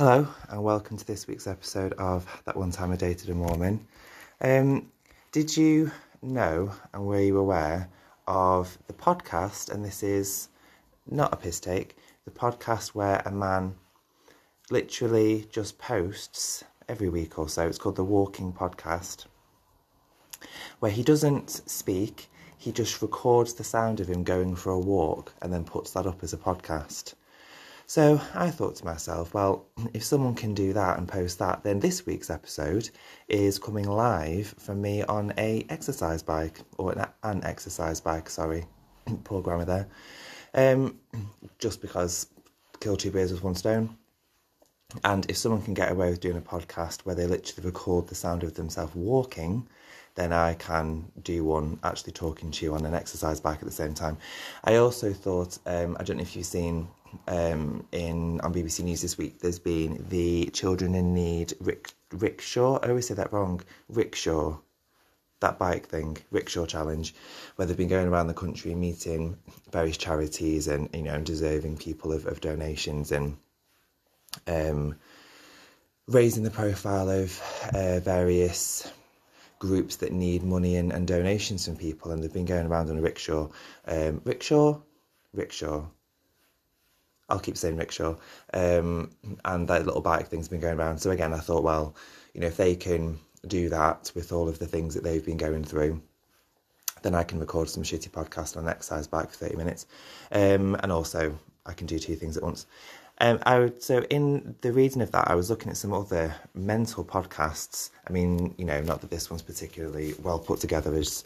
Hello, and welcome to this week's episode of That One Time I Dated a Mormon. Um, did you know and were you aware of the podcast? And this is not a piss take, the podcast where a man literally just posts every week or so. It's called The Walking Podcast, where he doesn't speak, he just records the sound of him going for a walk and then puts that up as a podcast. So I thought to myself, well, if someone can do that and post that, then this week's episode is coming live from me on a exercise bike or an, an exercise bike. Sorry, poor grammar there. Um, just because kill two birds with one stone. And if someone can get away with doing a podcast where they literally record the sound of themselves walking, then I can do one actually talking to you on an exercise bike at the same time. I also thought, um, I don't know if you've seen um, in on BBC News this week, there's been the Children in Need rick, rickshaw. I always say that wrong. Rickshaw, that bike thing, rickshaw challenge, where they've been going around the country meeting various charities and you know deserving people of, of donations and um, raising the profile of uh, various groups that need money and, and donations from people. And they've been going around on a rickshaw um, rickshaw rickshaw I'll keep saying rickshaw. Um, and that little bike thing's been going around. So again, I thought, well, you know, if they can do that with all of the things that they've been going through, then I can record some shitty podcast on an exercise bike for 30 minutes. Um, and also, I can do two things at once. Um, I would, so in the reason of that, I was looking at some other mental podcasts. I mean, you know, not that this one's particularly well put together as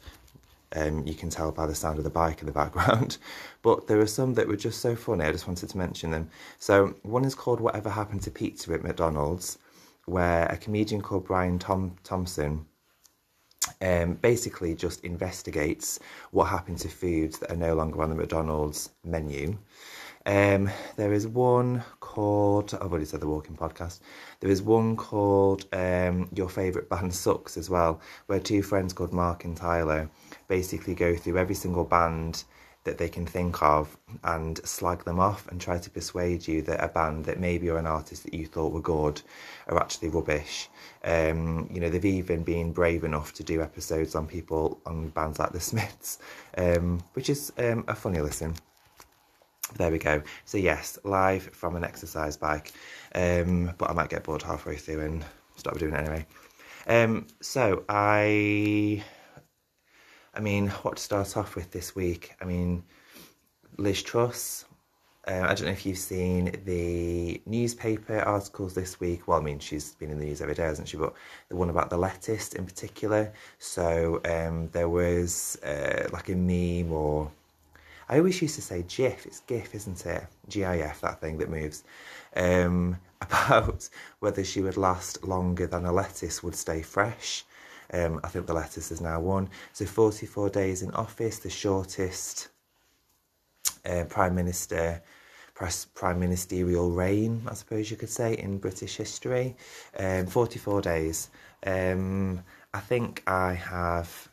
um, you can tell by the sound of the bike in the background. But there are some that were just so funny, I just wanted to mention them. So, one is called Whatever Happened to Pizza at McDonald's, where a comedian called Brian Tom- Thompson um, basically just investigates what happened to foods that are no longer on the McDonald's menu. Um, there is one called, I've already said the Walking Podcast. There is one called um, Your Favourite Band Sucks as well, where two friends called Mark and Tyler basically go through every single band that they can think of and slag them off and try to persuade you that a band that maybe or an artist that you thought were good are actually rubbish. Um, you know, they've even been brave enough to do episodes on people on bands like the Smiths, um, which is um, a funny listen. There we go. So yes, live from an exercise bike, um, but I might get bored halfway through and stop doing it anyway. Um, so I I mean, what to start off with this week? I mean, Liz Truss. Uh, I don't know if you've seen the newspaper articles this week. Well, I mean, she's been in the news every day, hasn't she? But the one about the lettuce in particular. So um, there was uh, like a meme or I always used to say GIF. It's GIF, isn't it? GIF, that thing that moves. Um, about whether she would last longer than a lettuce would stay fresh. Um, I think the lettuce is now won. So 44 days in office, the shortest uh, prime minister prime ministerial reign, I suppose you could say, in British history. Um, 44 days. Um, I think I have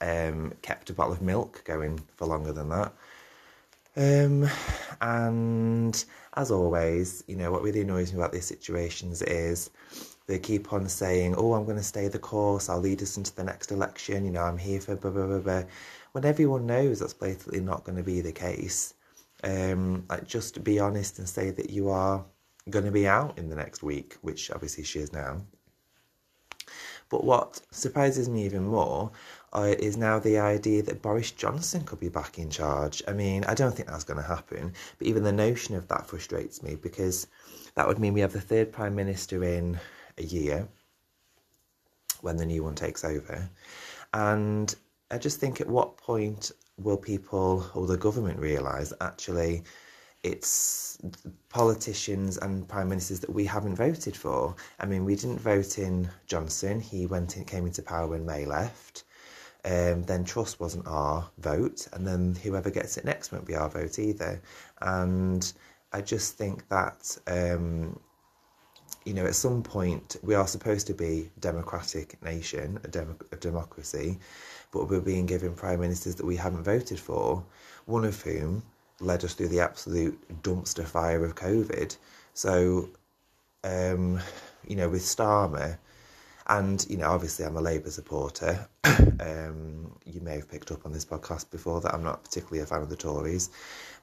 um, kept a bottle of milk going for longer than that. Um, and as always, you know, what really annoys me about these situations is they keep on saying, oh, I'm going to stay the course, I'll lead us into the next election, you know, I'm here for blah, blah, blah, blah. When everyone knows that's blatantly not going to be the case, um, like just be honest and say that you are going to be out in the next week, which obviously she is now. But what surprises me even more uh, is now the idea that Boris Johnson could be back in charge. I mean, I don't think that's going to happen, but even the notion of that frustrates me because that would mean we have the third Prime Minister in a year when the new one takes over. And I just think at what point will people or the government realise actually it's politicians and prime ministers that we haven't voted for. I mean, we didn't vote in Johnson. He went in, came into power when May left. Um, then Truss wasn't our vote, and then whoever gets it next won't be our vote either. And I just think that um, you know, at some point, we are supposed to be a democratic nation, a, dem- a democracy, but we're being given prime ministers that we haven't voted for, one of whom led us through the absolute dumpster fire of COVID. So, um, you know, with Starmer, and you know, obviously, I'm a Labour supporter. um, you may have picked up on this podcast before that I'm not particularly a fan of the Tories,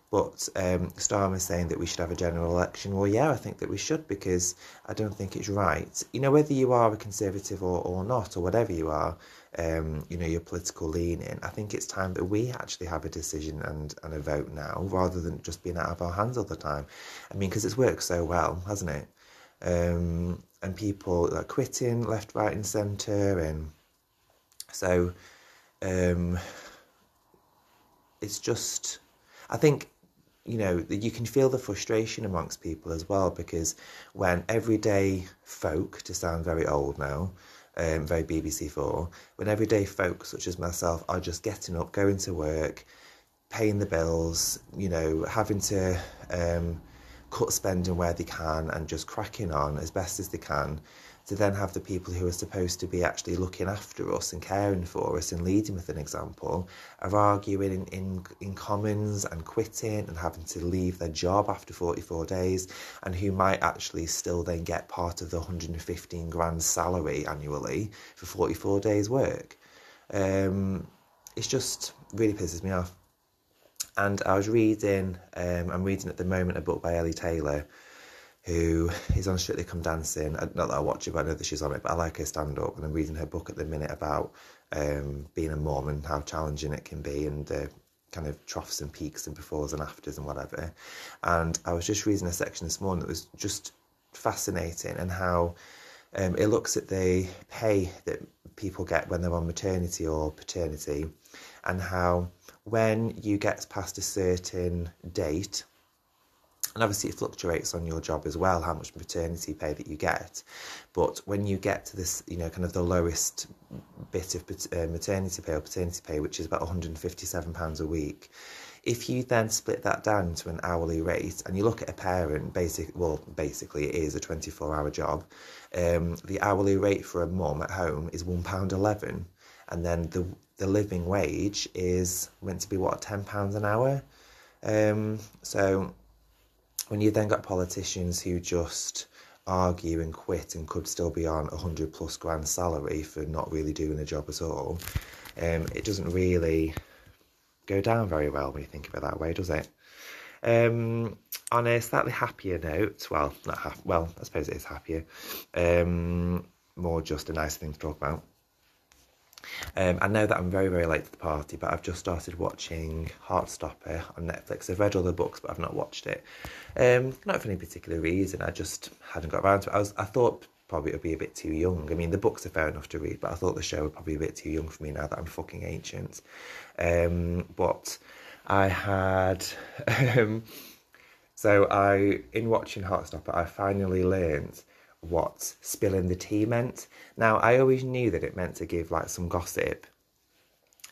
but um, is saying that we should have a general election. Well, yeah, I think that we should because I don't think it's right. You know, whether you are a conservative or, or not, or whatever you are, um, you know, your political leaning, I think it's time that we actually have a decision and, and a vote now rather than just being out of our hands all the time. I mean, because it's worked so well, hasn't it? Um, and people are quitting left, right, and centre. And so um, it's just, I think you know, you can feel the frustration amongst people as well because when everyday folk, to sound very old now, um, very BBC Four, when everyday folk such as myself are just getting up, going to work, paying the bills, you know, having to um, cut spending where they can and just cracking on as best as they can, to then have the people who are supposed to be actually looking after us and caring for us and leading with an example are arguing in, in, in commons and quitting and having to leave their job after 44 days and who might actually still then get part of the 115 grand salary annually for 44 days work. Um, it's just really pisses me off. And I was reading, um, I'm reading at the moment a book by Ellie Taylor, who is on Strictly Come Dancing. Not that I watch it, but I know that she's on it. But I like her stand up, and I'm reading her book at the minute about um, being a mom and how challenging it can be, and the kind of troughs and peaks and befores and afters and whatever. And I was just reading a section this morning that was just fascinating, and how um, it looks at the pay that people get when they're on maternity or paternity, and how when you get past a certain date and obviously, it fluctuates on your job as well, how much maternity pay that you get. But when you get to this, you know, kind of the lowest bit of uh, maternity pay or paternity pay, which is about £157 a week, if you then split that down to an hourly rate and you look at a parent, basic, well, basically it is a 24 hour job, um, the hourly rate for a mum at home is £1.11. And then the, the living wage is meant to be, what, £10 an hour? Um, so when you then got politicians who just argue and quit and could still be on a 100 plus grand salary for not really doing a job at all, um, it doesn't really go down very well when you think of it that way, does it? Um, on a slightly happier note, well, not ha- well, I suppose it is happier, um, more just a nice thing to talk about. Um, I know that I'm very, very late to the party, but I've just started watching Heartstopper on Netflix. I've read all the books, but I've not watched it. Um, not for any particular reason. I just hadn't got around to it. I was, I thought probably it would be a bit too young. I mean, the books are fair enough to read, but I thought the show would probably be a bit too young for me now that I'm fucking ancient. Um, but I had. Um, so I, in watching Heartstopper, I finally learned what spilling the tea meant. Now, I always knew that it meant to give like some gossip.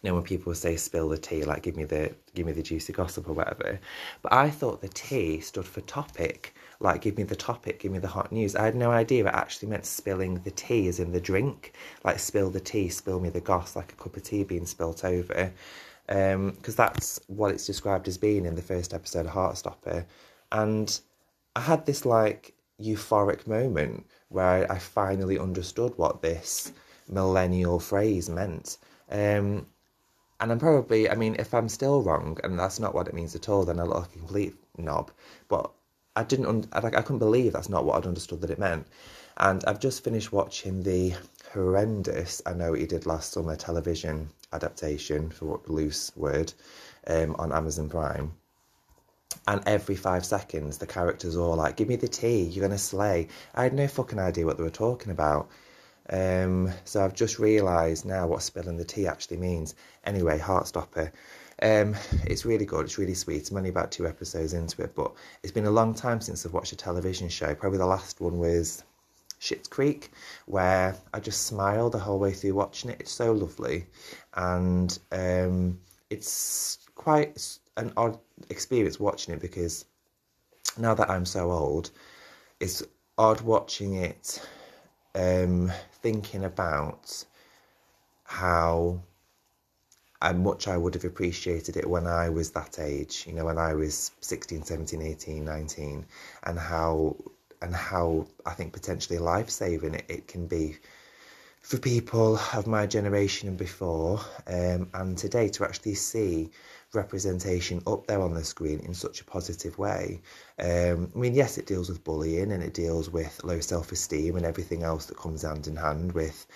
You know, when people say spill the tea, like give me the give me the juicy gossip or whatever. But I thought the T stood for topic, like give me the topic, give me the hot news. I had no idea it actually meant spilling the tea as in the drink, like spill the tea, spill me the goss, like a cup of tea being spilt over. Because um, that's what it's described as being in the first episode of Heartstopper. And I had this like euphoric moment where I finally understood what this millennial phrase meant. Um, and I'm probably, I mean, if I'm still wrong, and that's not what it means at all, then I look like a complete knob. But I didn't, un- I, like, I couldn't believe that's not what I'd understood that it meant. And I've just finished watching the horrendous, I know he did last summer, television adaptation, for what loose word, um, on Amazon Prime and every five seconds the characters all like, "Give me the tea, you're gonna slay." I had no fucking idea what they were talking about. Um, so I've just realised now what spilling the tea actually means. Anyway, Heartstopper. Um, it's really good. It's really sweet. I'm only about two episodes into it, but it's been a long time since I've watched a television show. Probably the last one was Schitt's Creek, where I just smiled the whole way through watching it. It's so lovely, and um, it's quite an odd experience watching it because now that I'm so old, it's odd watching it, um, thinking about how much I would have appreciated it when I was that age, you know, when I was 16, 17, 18, 19, and how and how I think potentially life saving it, it can be for people of my generation and before, um, and today to actually see representation up there on the screen in such a positive way. Um, I mean, yes, it deals with bullying and it deals with low self esteem and everything else that comes hand in hand with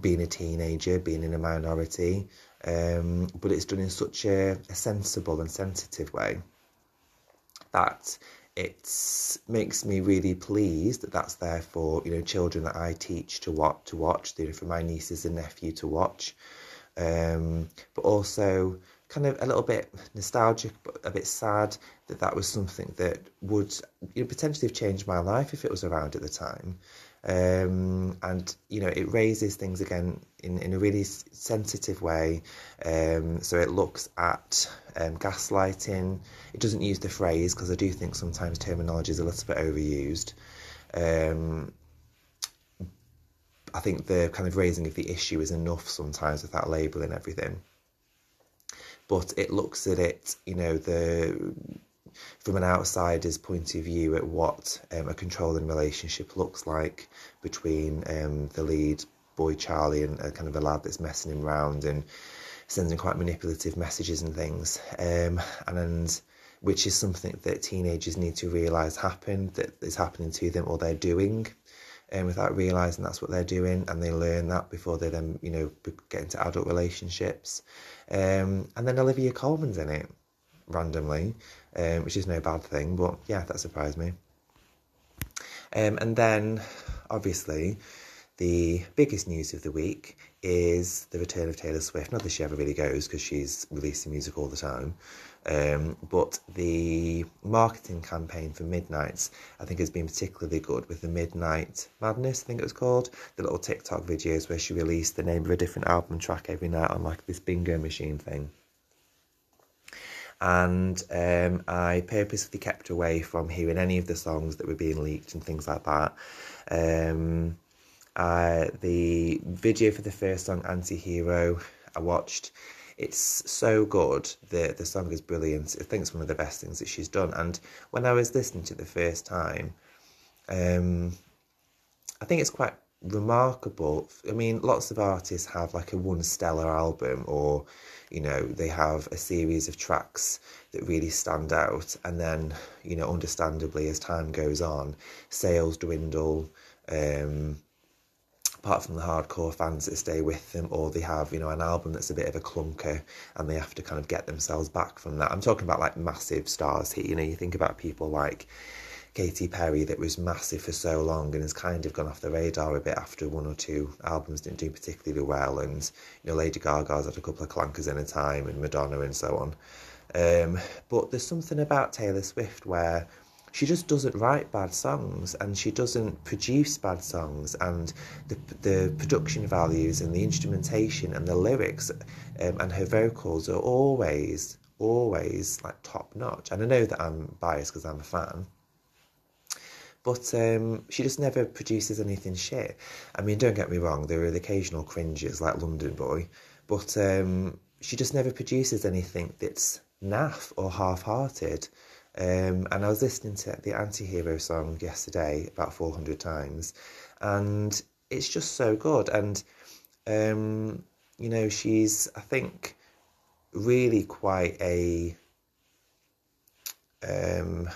being a teenager, being in a minority, um, but it's done in such a, a sensible and sensitive way that it makes me really pleased that that's there for you know children that I teach to what to watch, you know, for my nieces and nephew to watch, um, but also kind of a little bit nostalgic, but a bit sad that that was something that would you know, potentially have changed my life if it was around at the time. Um, and you know it raises things again in, in a really sensitive way. Um, so it looks at um, gaslighting. It doesn't use the phrase because I do think sometimes terminology is a little bit overused. Um, I think the kind of raising of the issue is enough sometimes without labelling everything but it looks at it you know the from an outsider's point of view at what um, a controlling relationship looks like between um, the lead boy Charlie and a kind of a lad that's messing him around and sending quite manipulative messages and things. Um, and which is something that teenagers need to realise happen, that is happening to them or they're doing. And um, without realizing that's what they're doing, and they learn that before they then, you know, get into adult relationships. Um, and then Olivia Colman's in it randomly, um, which is no bad thing, but yeah, that surprised me. Um, and then, obviously, the biggest news of the week is the return of Taylor Swift. Not that she ever really goes because she's releasing music all the time, um, but the marketing campaign for Midnights I think has been particularly good with the Midnight Madness, I think it was called, the little TikTok videos where she released the name of a different album track every night on like this bingo machine thing and um, I purposely kept away from hearing any of the songs that were being leaked and things like that. Um, the video for the first song, Anti Hero, I watched. It's so good. The the song is brilliant. I think it's one of the best things that she's done. And when I was listening to it the first time, um, I think it's quite remarkable. I mean, lots of artists have like a one stellar album, or you know, they have a series of tracks that really stand out, and then you know, understandably, as time goes on, sales dwindle. Um, apart from the hardcore fans that stay with them, or they have, you know, an album that's a bit of a clunker and they have to kind of get themselves back from that. I'm talking about like massive stars here. You know, you think about people like Katy Perry that was massive for so long and has kind of gone off the radar a bit after one or two albums didn't do particularly well. And, you know, Lady Gaga's had a couple of clankers in a time and Madonna and so on. Um, but there's something about Taylor Swift where she just doesn't write bad songs and she doesn't produce bad songs and the, the production values and the instrumentation and the lyrics um, and her vocals are always always like top notch and i know that i'm biased because i'm a fan but um, she just never produces anything shit. I mean, don't get me wrong, there are the occasional cringes like London Boy, but um, she just never produces anything that's naff or half hearted. Um, and I was listening to the anti hero song yesterday about 400 times, and it's just so good. And, um, you know, she's, I think, really quite a. Um,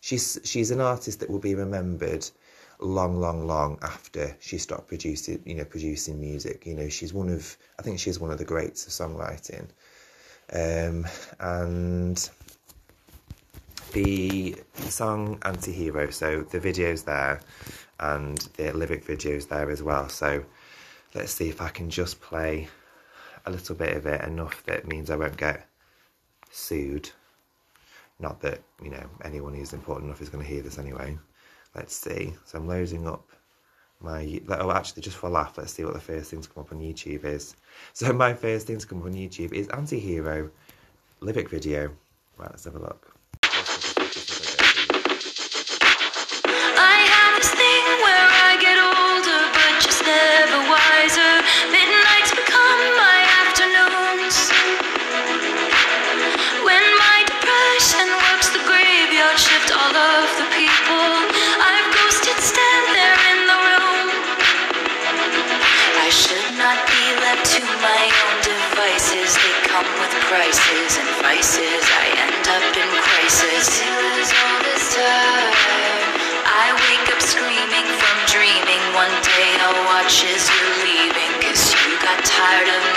she's she's an artist that will be remembered long, long, long after she stopped producing, you know, producing music. You know, she's one of, I think she's one of the greats of songwriting. Um, and the, song Anti-Hero, so the video's there and the lyric video's there as well. So let's see if I can just play a little bit of it, enough that means I won't get sued. Not that, you know, anyone who's important enough is going to hear this anyway. Let's see. So I'm loading up my... Oh, actually, just for a laugh, let's see what the first thing to come up on YouTube is. So my first thing to come up on YouTube is Anti-Hero lyric video. Right, let's have a look. Tired of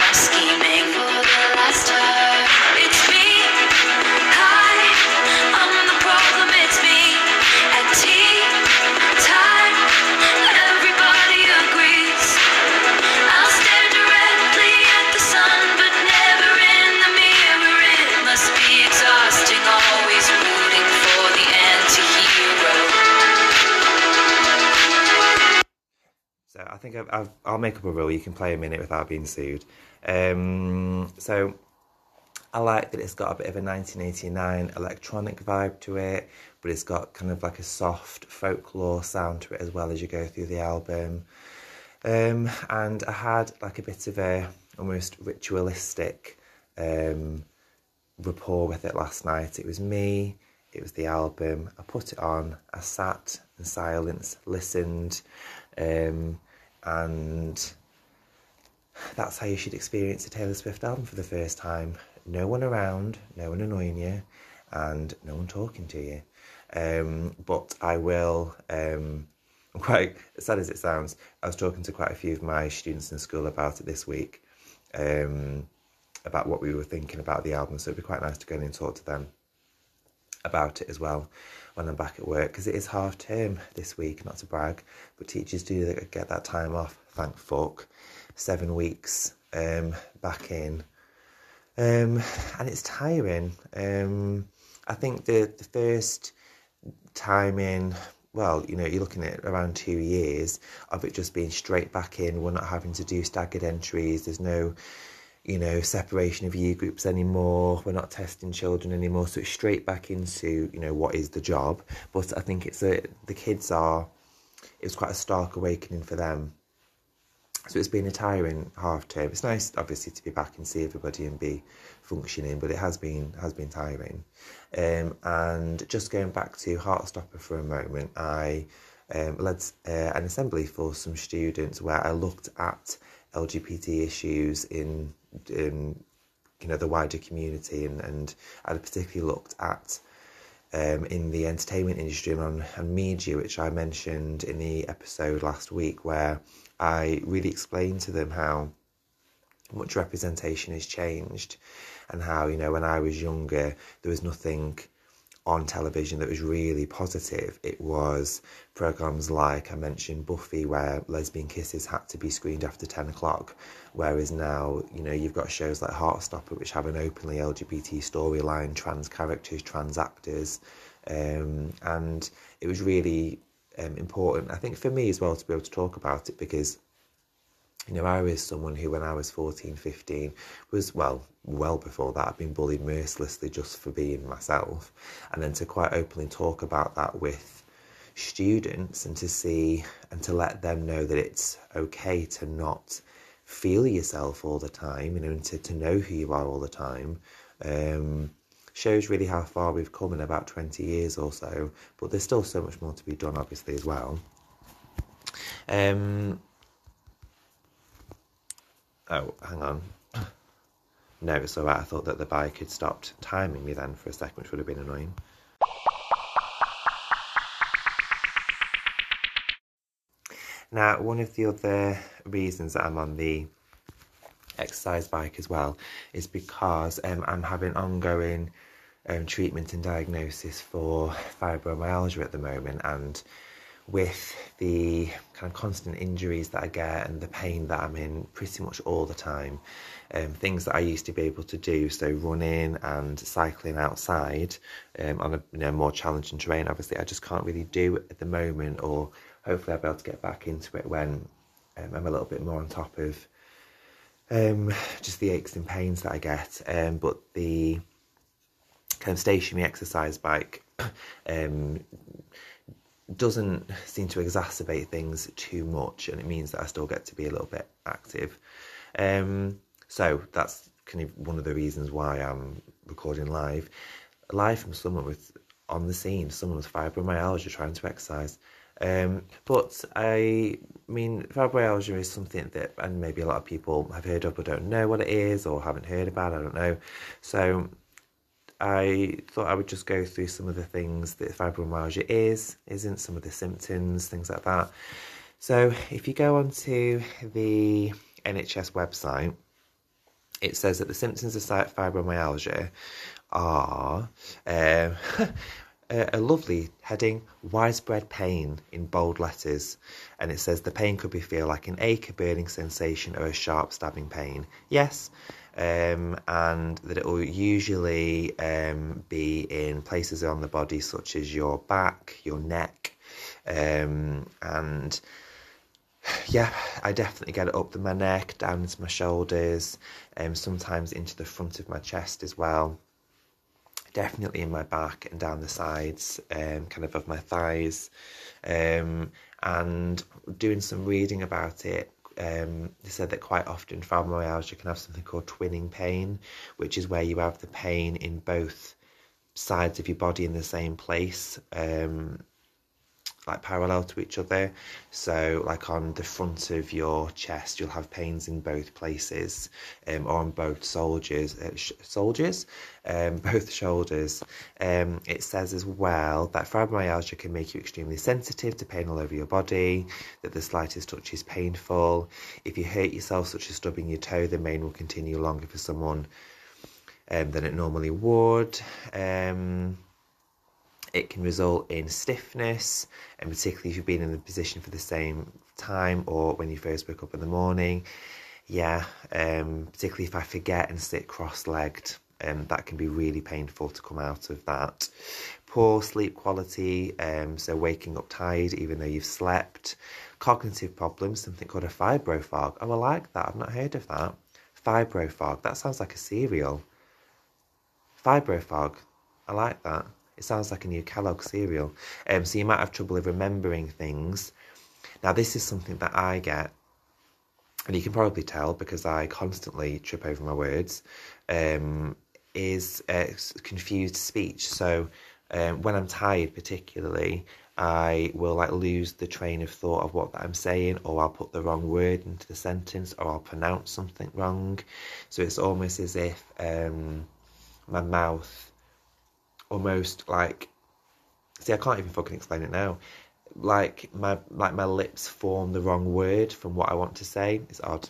I think I've, I've, I'll make up a rule. You can play a minute without being sued. Um, so I like that it's got a bit of a 1989 electronic vibe to it, but it's got kind of like a soft folklore sound to it as well as you go through the album. Um, and I had like a bit of a almost ritualistic um, rapport with it last night. It was me, it was the album. I put it on, I sat in silence, listened, um, and that's how you should experience a Taylor Swift album for the first time. No one around, no one annoying you, and no one talking to you. Um, but I will. Um, I'm quite sad as it sounds. I was talking to quite a few of my students in school about it this week, um, about what we were thinking about the album. So it'd be quite nice to go in and talk to them about it as well when I'm back at work because it is half term this week. Not to brag, but teachers do get that time off. Thank fuck. Seven weeks um, back in, um, and it's tiring. Um, I think the the first time in. Well, you know, you're looking at around two years of it just being straight back in. We're not having to do staggered entries. There's no you know, separation of year groups anymore. We're not testing children anymore. So it's straight back into, you know, what is the job. But I think it's a, the kids are, it's quite a stark awakening for them. So it's been a tiring half term. It's nice, obviously, to be back and see everybody and be functioning, but it has been has been tiring. Um, and just going back to Heartstopper for a moment, I um, led uh, an assembly for some students where I looked at LGBT issues in in you know the wider community and, and I particularly looked at um, in the entertainment industry and, on, and media, which I mentioned in the episode last week, where I really explained to them how much representation has changed and how, you know, when I was younger, there was nothing on television that was really positive. It was programs like I mentioned Buffy, where lesbian kisses had to be screened after 10 o'clock, whereas now, you know, you've got shows like Heartstopper, which have an openly LGBT storyline, trans characters, trans actors, um, and it was really um, important, I think, for me as well to be able to talk about it because you know, I was someone who, when I was 14, 15, was, well, well before that, I'd been bullied mercilessly just for being myself. And then to quite openly talk about that with students and to see and to let them know that it's okay to not feel yourself all the time, you know, and to, to know who you are all the time, um, shows really how far we've come in about 20 years or so. But there's still so much more to be done, obviously, as well. Um, Oh, hang on. No, it's alright. I thought that the bike had stopped timing me then for a second, which would have been annoying. Now, one of the other reasons that I'm on the exercise bike as well is because um, I'm having ongoing um, treatment and diagnosis for fibromyalgia at the moment, and with the kind of constant injuries that I get and the pain that I'm in pretty much all the time, um, things that I used to be able to do, so running and cycling outside um, on a you know, more challenging terrain, obviously I just can't really do at the moment, or hopefully I'll be able to get back into it when um, I'm a little bit more on top of um, just the aches and pains that I get. Um, but the kind of stationary exercise bike um, doesn't seem to exacerbate things too much, and it means that I still get to be a little bit active. Um, so that's kind of one of the reasons why I'm recording live, live from someone with on the scene, someone with fibromyalgia trying to exercise. Um, but I mean, fibromyalgia is something that, and maybe a lot of people have heard of but don't know what it is or haven't heard about. I don't know. So I thought I would just go through some of the things that fibromyalgia is, isn't, some of the symptoms, things like that. So if you go onto the NHS website, it says that the symptoms of fibromyalgia are um, a, a lovely heading widespread pain in bold letters and it says the pain could be feel like an ache a burning sensation or a sharp stabbing pain yes um, and that it will usually um, be in places on the body such as your back your neck um, and yeah, I definitely get it up to my neck, down into my shoulders, um, sometimes into the front of my chest as well. Definitely in my back and down the sides, um, kind of of my thighs. Um, and doing some reading about it, um, they said that quite often fibromyalgia can have something called twinning pain, which is where you have the pain in both sides of your body in the same place. Um, like parallel to each other. So, like on the front of your chest, you'll have pains in both places, um, or on both soldiers, uh, sh- soldiers, um, both shoulders. Um, it says as well that fibromyalgia can make you extremely sensitive to pain all over your body. That the slightest touch is painful. If you hurt yourself, such as stubbing your toe, the pain will continue longer for someone um, than it normally would. Um, it can result in stiffness, and particularly if you've been in the position for the same time or when you first wake up in the morning. Yeah, um, particularly if I forget and sit cross legged, um, that can be really painful to come out of that. Poor sleep quality, um, so waking up tired even though you've slept. Cognitive problems, something called a fibrofog. Oh, I like that. I've not heard of that. Fibrofog. That sounds like a cereal. Fibrofog. I like that. It sounds like a new Kellogg cereal. Um, so you might have trouble with remembering things. Now, this is something that I get, and you can probably tell because I constantly trip over my words, um, is uh, confused speech. So um, when I'm tired, particularly, I will like lose the train of thought of what I'm saying, or I'll put the wrong word into the sentence, or I'll pronounce something wrong. So it's almost as if um, my mouth almost like see I can't even fucking explain it now. Like my like my lips form the wrong word from what I want to say. It's odd.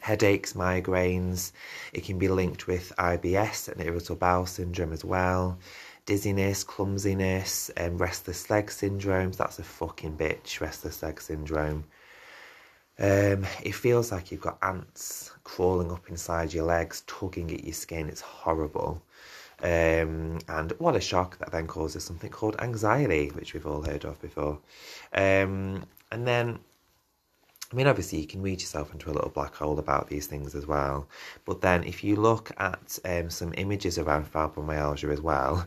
Headaches, migraines. It can be linked with IBS and irritable bowel syndrome as well. Dizziness, clumsiness, and um, restless leg syndromes. That's a fucking bitch. Restless leg syndrome. Um, it feels like you've got ants crawling up inside your legs, tugging at your skin. It's horrible. Um, and what a shock that then causes something called anxiety, which we've all heard of before. Um, and then, I mean, obviously, you can read yourself into a little black hole about these things as well. But then, if you look at um, some images around fibromyalgia as well,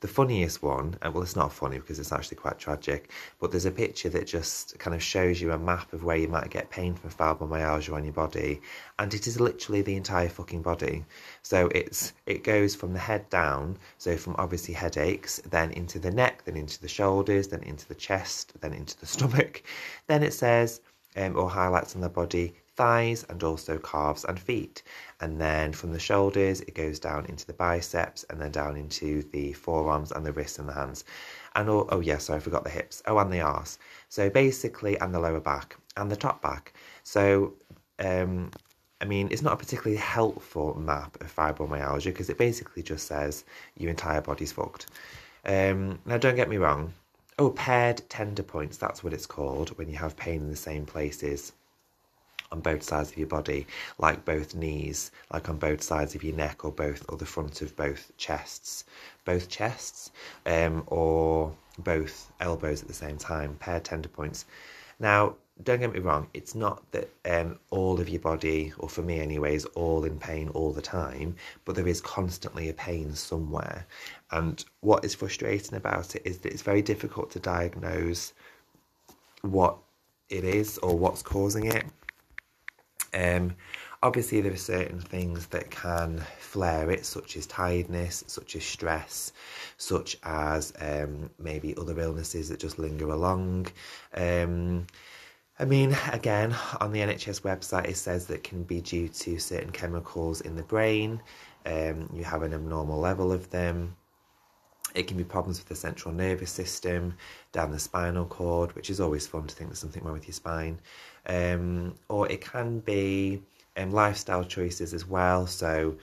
the funniest one, and well, it's not funny because it's actually quite tragic, but there's a picture that just kind of shows you a map of where you might get pain from fibromyalgia on your body, and it is literally the entire fucking body. So it's it goes from the head down, so from obviously headaches, then into the neck, then into the shoulders, then into the chest, then into the stomach. Then it says um, or highlights on the body thighs and also calves and feet. And then from the shoulders, it goes down into the biceps and then down into the forearms and the wrists and the hands. And all, oh, yeah, so I forgot the hips. Oh, and the arse. So basically, and the lower back and the top back. So, um, I mean, it's not a particularly helpful map of fibromyalgia because it basically just says your entire body's fucked. Um, now, don't get me wrong. Oh, paired tender points, that's what it's called when you have pain in the same places on both sides of your body, like both knees, like on both sides of your neck, or both, or the front of both chests, both chests, um, or both elbows at the same time, paired tender points. Now, don't get me wrong, it's not that um, all of your body, or for me anyway, is all in pain all the time, but there is constantly a pain somewhere. And what is frustrating about it is that it's very difficult to diagnose what it is or what's causing it. Um, obviously, there are certain things that can flare it, such as tiredness, such as stress, such as um, maybe other illnesses that just linger along. Um, I mean, again, on the NHS website, it says that it can be due to certain chemicals in the brain. um, you have an abnormal level of them. It can be problems with the central nervous system, down the spinal cord, which is always fun to think there's something wrong with your spine. Um, or it can be um, lifestyle choices as well. So,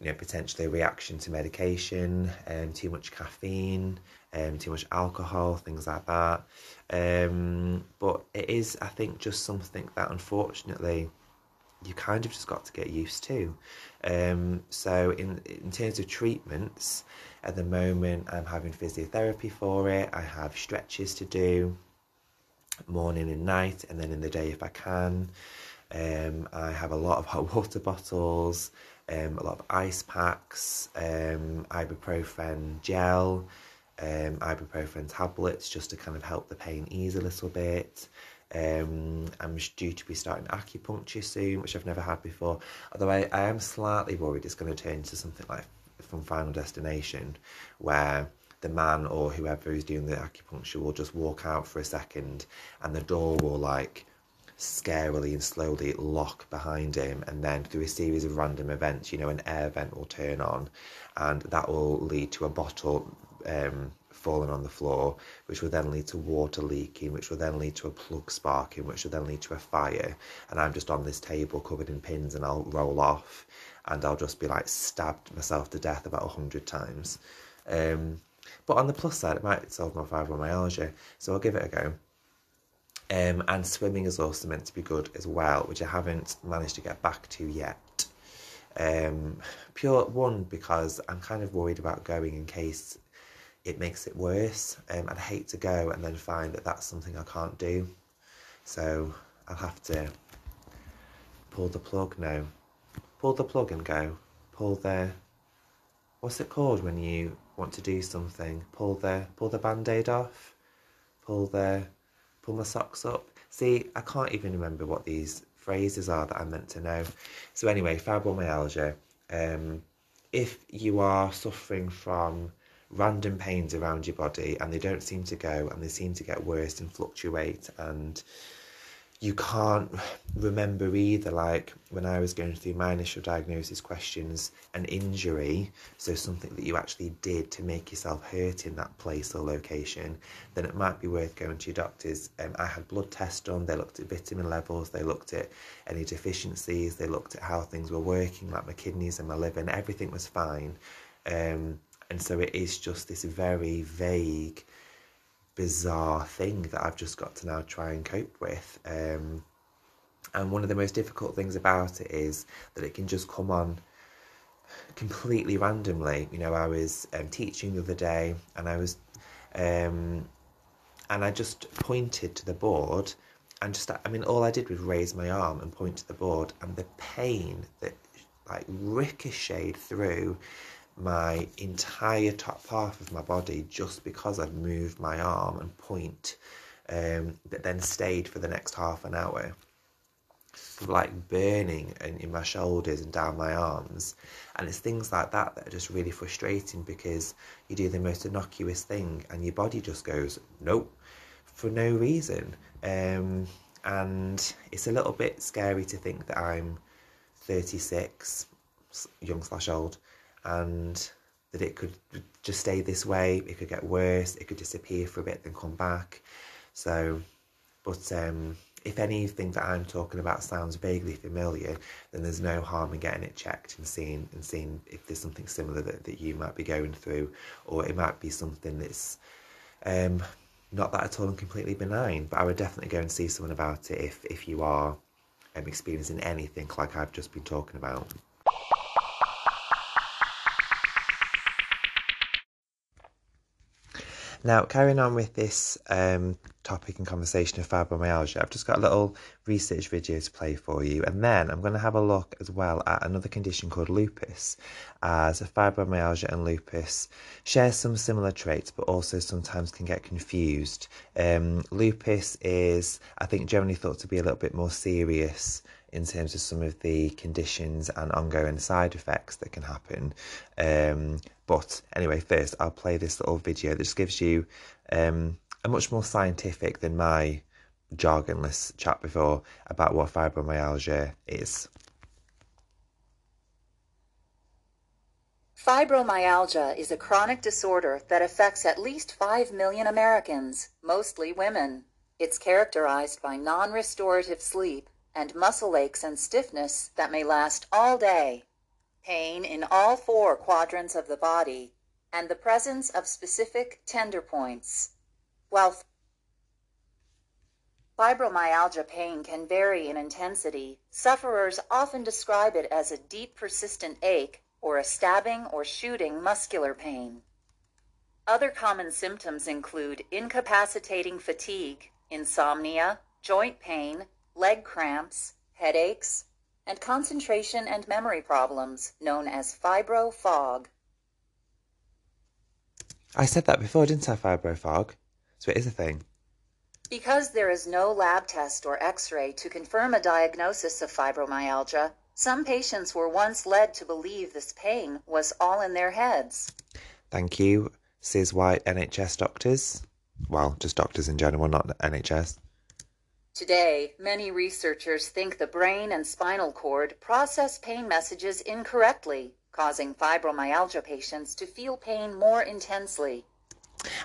you know, potentially a reaction to medication, um, too much caffeine, um, too much alcohol, things like that. Um, but it is, I think, just something that unfortunately you kind of just got to get used to. Um, so, in in terms of treatments, at the moment I'm having physiotherapy for it. I have stretches to do morning and night, and then in the day if I can. Um, I have a lot of hot water bottles, um, a lot of ice packs, um, ibuprofen gel, um, ibuprofen tablets just to kind of help the pain ease a little bit. Um, I'm due to be starting acupuncture soon, which I've never had before. Although I, I am slightly worried it's going to turn into something like from Final Destination, where the man or whoever is doing the acupuncture will just walk out for a second and the door will like scarily and slowly lock behind him and then through a series of random events you know an air vent will turn on and that will lead to a bottle um, falling on the floor which will then lead to water leaking which will then lead to a plug sparking which will then lead to a fire. And i'm just on this table covered in pins and i'll roll off and i'll just be like stabbed myself to death about a hundred times. Um, but on the plus side it might solve my fibromyalgia so i'll give it a go um, and swimming is also meant to be good as well, which I haven't managed to get back to yet. Um, pure one because I'm kind of worried about going in case it makes it worse. Um, I'd hate to go and then find that that's something I can't do. So I'll have to pull the plug now. Pull the plug and go. Pull the what's it called when you want to do something? Pull the pull the band-aid off. Pull the pull my socks up. See, I can't even remember what these phrases are that I'm meant to know. So anyway, fibromyalgia. Um, if you are suffering from random pains around your body and they don't seem to go and they seem to get worse and fluctuate and you can't remember either like when i was going through my initial diagnosis questions an injury so something that you actually did to make yourself hurt in that place or location then it might be worth going to your doctors. Um, i had blood tests done they looked at vitamin levels they looked at any deficiencies they looked at how things were working like my kidneys and my liver and everything was fine. Um, and so it is just this very vague bizarre thing that I've just got to now try and cope with. Um, and one of the most difficult things about it is that it can just come on completely randomly. You know, I was um, teaching the other day and I was, um, and I just pointed to the board and just, I mean, all I did was raise my arm and point to the board and the pain that like ricocheted through my entire top half of my body just because I'd moved my arm and point um, that then stayed for the next half an hour. Like burning in, in my shoulders and down my arms. And it's things like that that are just really frustrating because you do the most innocuous thing and your body just goes, nope, for no reason. Um, and it's a little bit scary to think that I'm 36, young slash old, and that it could just stay this way. It could get worse. It could disappear for a bit, then come back. So, but um, if anything that I'm talking about sounds vaguely familiar, then there's no harm in getting it checked and seeing and seeing if there's something similar that, that you might be going through, or it might be something that's um, not that at all and completely benign. But I would definitely go and see someone about it if if you are um, experiencing anything like I've just been talking about. Now, carrying on with this um, topic and conversation of fibromyalgia, I've just got a little research video to play for you, and then I'm going to have a look as well at another condition called lupus, as fibromyalgia and lupus share some similar traits, but also sometimes can get confused. Um, lupus is, I think, generally thought to be a little bit more serious in terms of some of the conditions and ongoing side effects that can happen. Um, but anyway, first I'll play this little video that just gives you um, a much more scientific than my jargonless chat before about what fibromyalgia is. Fibromyalgia is a chronic disorder that affects at least 5 million Americans, mostly women. It's characterized by non restorative sleep and muscle aches and stiffness that may last all day, pain in all four quadrants of the body, and the presence of specific tender points. While fibromyalgia pain can vary in intensity, sufferers often describe it as a deep, persistent ache or a stabbing or shooting muscular pain. Other common symptoms include incapacitating fatigue, insomnia, joint pain, leg cramps, headaches, and concentration and memory problems known as fibro fog. I said that before, didn't I, fibro fog? So it is a thing. Because there is no lab test or x ray to confirm a diagnosis of fibromyalgia, some patients were once led to believe this pain was all in their heads. Thank you, Sis White NHS doctors. Well, just doctors in general, not NHS. Today, many researchers think the brain and spinal cord process pain messages incorrectly, causing fibromyalgia patients to feel pain more intensely.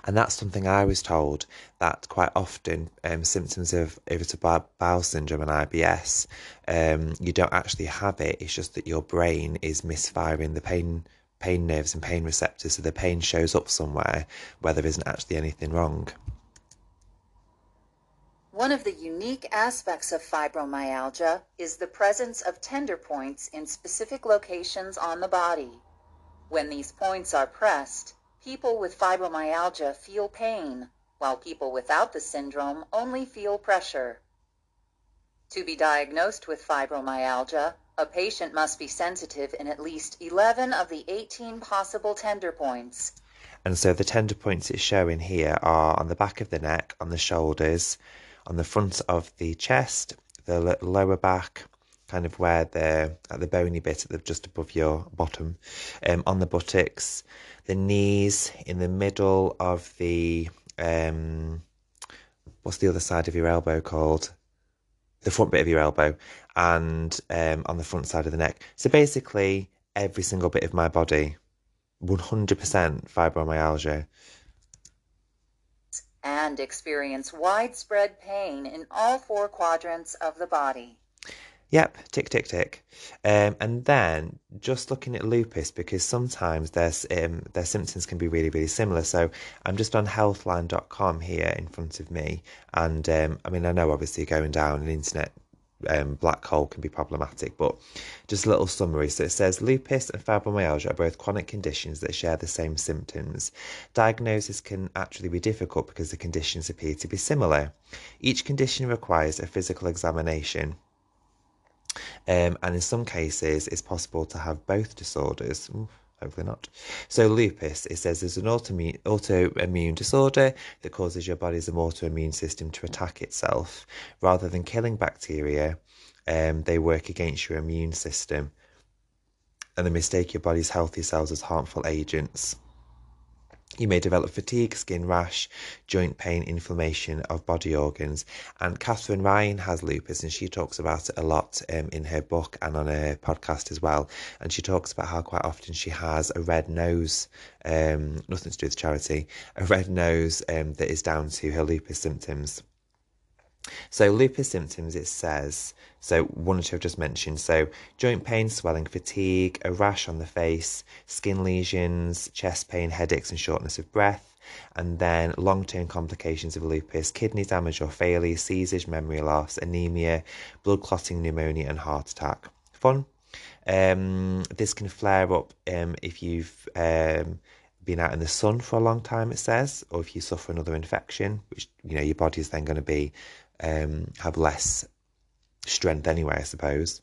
And that's something I was told that quite often um, symptoms of irritable bowel syndrome and IBS, um, you don't actually have it. It's just that your brain is misfiring the pain pain nerves and pain receptors, so the pain shows up somewhere where there isn't actually anything wrong. One of the unique aspects of fibromyalgia is the presence of tender points in specific locations on the body. When these points are pressed, people with fibromyalgia feel pain, while people without the syndrome only feel pressure. To be diagnosed with fibromyalgia, a patient must be sensitive in at least 11 of the 18 possible tender points. And so the tender points it's showing here are on the back of the neck, on the shoulders, on the front of the chest, the lower back, kind of where the at the bony bit at the just above your bottom, um, on the buttocks, the knees, in the middle of the um, what's the other side of your elbow called? The front bit of your elbow, and um, on the front side of the neck. So basically, every single bit of my body, one hundred percent fibromyalgia and experience widespread pain in all four quadrants of the body. Yep, tick, tick, tick. Um, and then just looking at lupus because sometimes their um, their symptoms can be really, really similar. So I'm just on healthline.com here in front of me, and um, I mean I know obviously going down an internet um, black hole can be problematic, but just a little summary. So it says lupus and fibromyalgia are both chronic conditions that share the same symptoms. Diagnosis can actually be difficult because the conditions appear to be similar. Each condition requires a physical examination. Um, and in some cases, it's possible to have both disorders. Ooh hopefully not. So lupus, it says, is an autoimmune, autoimmune disorder that causes your body's autoimmune system to attack itself. Rather than killing bacteria, um, they work against your immune system and they mistake your body's healthy cells as harmful agents. You may develop fatigue, skin rash, joint pain, inflammation of body organs. And Katherine Ryan has lupus, and she talks about it a lot um, in her book and on her podcast as well. And she talks about how quite often she has a red nose, um, nothing to do with charity, a red nose um, that is down to her lupus symptoms. So, lupus symptoms, it says, so one or two I've just mentioned. So, joint pain, swelling, fatigue, a rash on the face, skin lesions, chest pain, headaches, and shortness of breath. And then long term complications of lupus, kidney damage or failure, seizures, memory loss, anemia, blood clotting, pneumonia, and heart attack. Fun. Um, this can flare up um, if you've um, been out in the sun for a long time, it says, or if you suffer another infection, which you know your body is then going to be um, have less strength anyway, I suppose.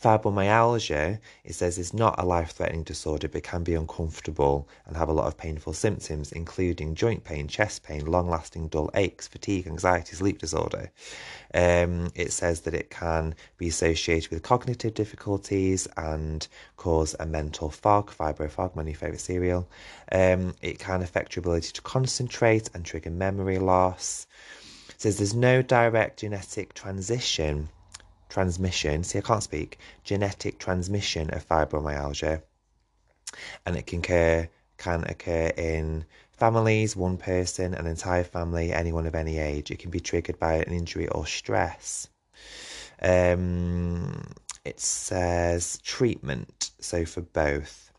Fibromyalgia, it says, is not a life threatening disorder but can be uncomfortable and have a lot of painful symptoms, including joint pain, chest pain, long lasting dull aches, fatigue, anxiety, sleep disorder. Um, it says that it can be associated with cognitive difficulties and cause a mental fog, fibrofog, my new favourite cereal. Um, it can affect your ability to concentrate and trigger memory loss says there's no direct genetic transition, transmission. See, I can't speak. Genetic transmission of fibromyalgia. and it can occur can occur in families, one person, an entire family, anyone of any age. It can be triggered by an injury or stress. Um, it says treatment, so for both.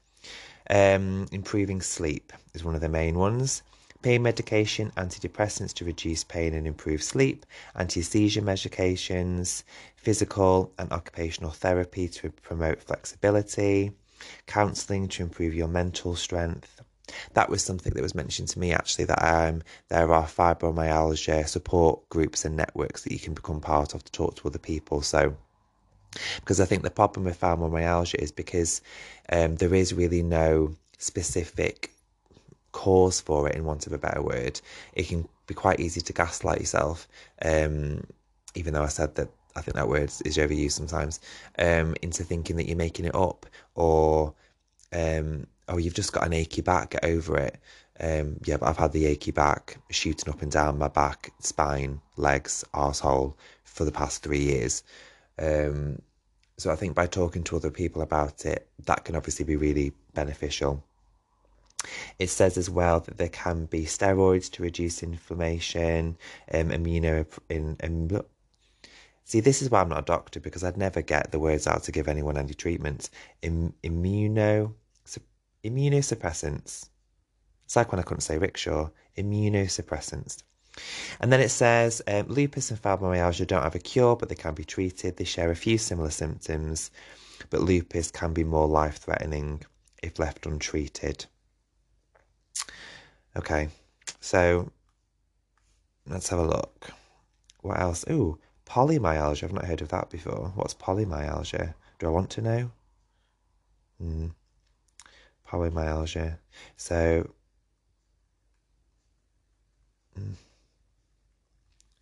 Um, improving sleep is one of the main ones. Pain medication, antidepressants to reduce pain and improve sleep, anti seizure medications, physical and occupational therapy to promote flexibility, counselling to improve your mental strength. That was something that was mentioned to me actually that um, there are fibromyalgia support groups and networks that you can become part of to talk to other people. So, because I think the problem with fibromyalgia is because um, there is really no specific cause for it, in want of a better word. It can be quite easy to gaslight yourself, um, even though I said that I think that word is overused sometimes, um, into thinking that you're making it up or, um, oh, you've just got an achy back, get over it. Um, yeah, but I've had the achy back shooting up and down my back, spine, legs, arsehole for the past three years. Um, so I think by talking to other people about it, that can obviously be really beneficial. It says as well that there can be steroids to reduce inflammation, um, immuno in, in See, this is why I'm not a doctor because I'd never get the words out to give anyone any treatments. Im, immuno immunosuppressants. It's like when I couldn't say rickshaw. Immunosuppressants. And then it says um, lupus and fibromyalgia don't have a cure, but they can be treated. They share a few similar symptoms, but lupus can be more life threatening if left untreated. Okay, so let's have a look. What else? Ooh, polymyalgia. I've not heard of that before. What's polymyalgia? Do I want to know? Hmm. Polymyalgia. So, hmm.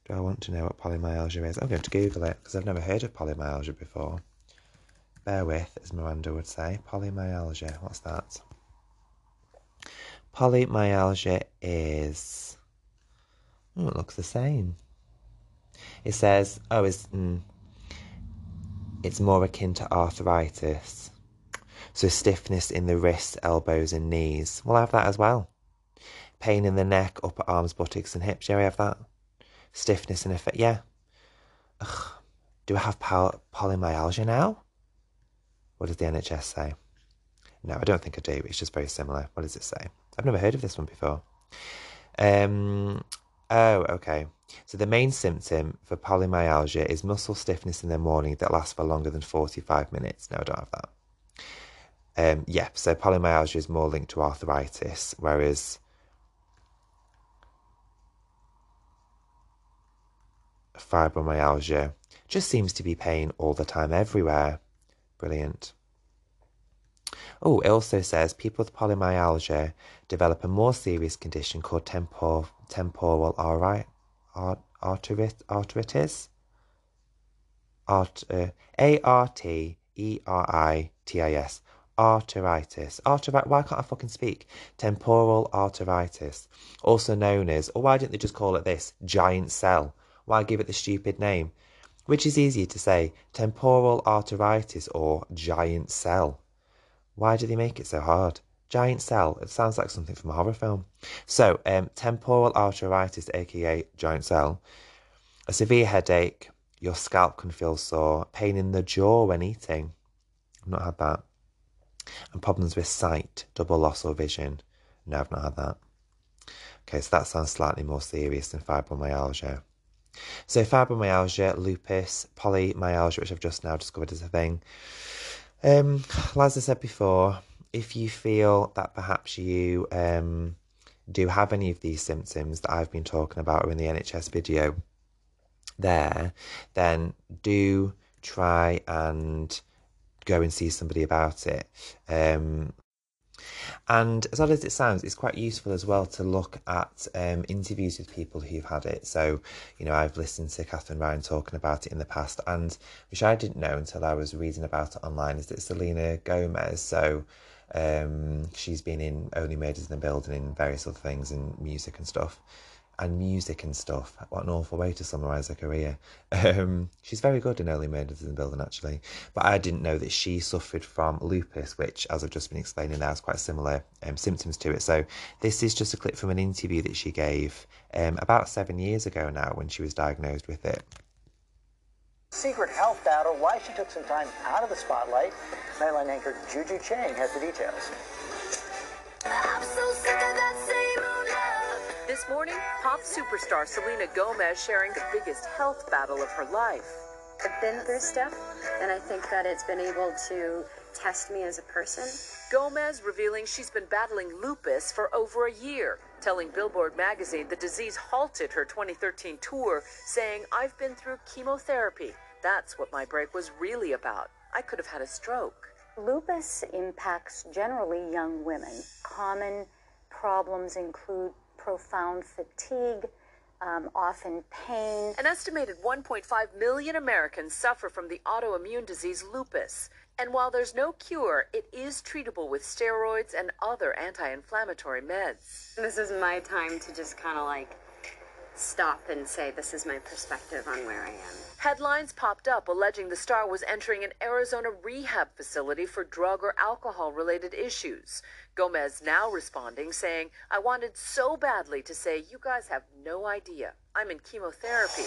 do I want to know what polymyalgia is? I'm going to Google it because I've never heard of polymyalgia before. Bear with, as Miranda would say. Polymyalgia. What's that? Polymyalgia is. Oh, it looks the same. It says, oh, it's, mm, it's more akin to arthritis. So stiffness in the wrists, elbows, and knees. We'll have that as well. Pain in the neck, upper arms, buttocks, and hips. Yeah, we have that. Stiffness in a foot. Yeah. Ugh. Do I have poly- polymyalgia now? What does the NHS say? No, I don't think I do. It's just very similar. What does it say? I've never heard of this one before. Um, oh, okay. So the main symptom for polymyalgia is muscle stiffness in the morning that lasts for longer than 45 minutes. No, I don't have that. Um, yeah, so polymyalgia is more linked to arthritis, whereas fibromyalgia just seems to be pain all the time everywhere. Brilliant. Oh, it also says people with polymyalgia develop a more serious condition called tempor- temporal arteritis. arteritis. Art, uh, A R T E R I T I S. Arteritis. Arteritis. Why can't I fucking speak? Temporal arteritis. Also known as, or why didn't they just call it this? Giant cell. Why give it the stupid name? Which is easier to say, temporal arteritis or giant cell? Why do they make it so hard? Giant cell. It sounds like something from a horror film. So, um, temporal arteritis, aka giant cell, a severe headache, your scalp can feel sore, pain in the jaw when eating. I've not had that. And problems with sight, double loss or vision. No, I've not had that. Okay, so that sounds slightly more serious than fibromyalgia. So, fibromyalgia, lupus, polymyalgia, which I've just now discovered is a thing, um, as I said before, if you feel that perhaps you um, do have any of these symptoms that I've been talking about or in the NHS video there, then do try and go and see somebody about it. Um, and as odd as it sounds, it's quite useful as well to look at um, interviews with people who've had it. So, you know, I've listened to Katherine Ryan talking about it in the past, and which I didn't know until I was reading about it online, is that Selena Gomez. So, um, she's been in Only Murders in the Building and various other things in music and stuff. And music and stuff. What an awful way to summarise her career. Um, she's very good in Only Murders in the Building, actually. But I didn't know that she suffered from lupus, which, as I've just been explaining now, is quite similar um, symptoms to it. So this is just a clip from an interview that she gave um, about seven years ago now when she was diagnosed with it. Secret health battle, why she took some time out of the spotlight. Nightline anchor Juju Chang has the details. This morning, pop superstar Selena Gomez sharing the biggest health battle of her life. I've been through stuff, and I think that it's been able to test me as a person. Gomez revealing she's been battling lupus for over a year, telling Billboard magazine the disease halted her 2013 tour, saying, I've been through chemotherapy. That's what my break was really about. I could have had a stroke. Lupus impacts generally young women. Common problems include profound fatigue, um, often pain. An estimated 1.5 million Americans suffer from the autoimmune disease lupus. And while there's no cure, it is treatable with steroids and other anti inflammatory meds. This is my time to just kind of like stop and say, this is my perspective on where I am. Headlines popped up alleging the star was entering an Arizona rehab facility for drug or alcohol related issues. Gomez now responding, saying, I wanted so badly to say, you guys have no idea. I'm in chemotherapy.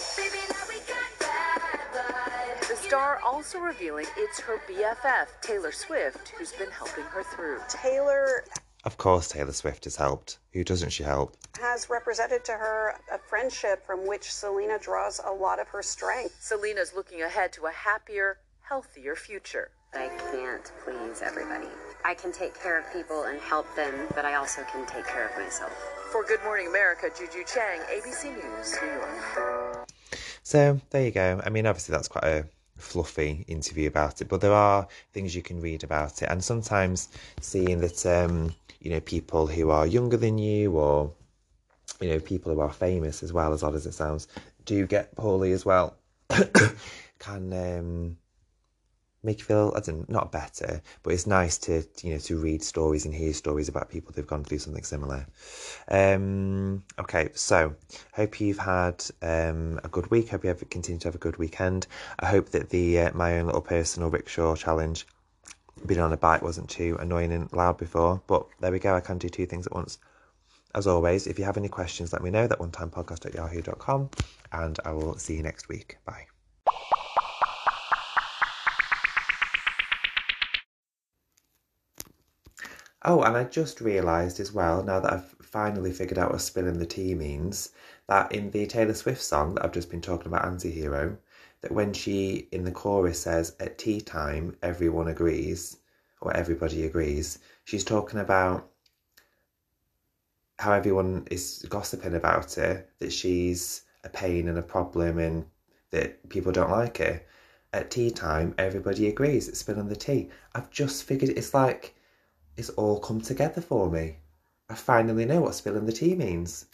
The star also revealing it's her BFF, Taylor Swift, who's been helping her through. Taylor Of course, Taylor Swift has helped. Who doesn't she help? has represented to her a friendship from which Selena draws a lot of her strength. Selena's looking ahead to a happier, healthier future. I can't please everybody. I can take care of people and help them, but I also can take care of myself. For Good Morning America, Juju Chang, ABC News, New York. So there you go. I mean, obviously that's quite a fluffy interview about it, but there are things you can read about it, and sometimes seeing that um, you know people who are younger than you or you know people who are famous as well, as odd as it sounds, do get poorly as well, can um, make you feel I don't not better, but it's nice to you know to read stories and hear stories about people who've gone through something similar. Um, okay, so hope you've had um, a good week. Hope you have continued to have a good weekend. I hope that the uh, my own little personal rickshaw challenge, being on a bike, wasn't too annoying and loud before. But there we go. I can do two things at once. As always, if you have any questions, let me know. That one time podcast at yahoo.com, and I will see you next week. Bye. Oh, and I just realised as well, now that I've finally figured out what spilling the tea means, that in the Taylor Swift song that I've just been talking about, Antihero, that when she in the chorus says, at tea time, everyone agrees, or everybody agrees, she's talking about how everyone is gossiping about her, that she's a pain and a problem and that people don't like her. At tea time, everybody agrees, it's spilling the tea. I've just figured it's like it's all come together for me. I finally know what spilling the tea means.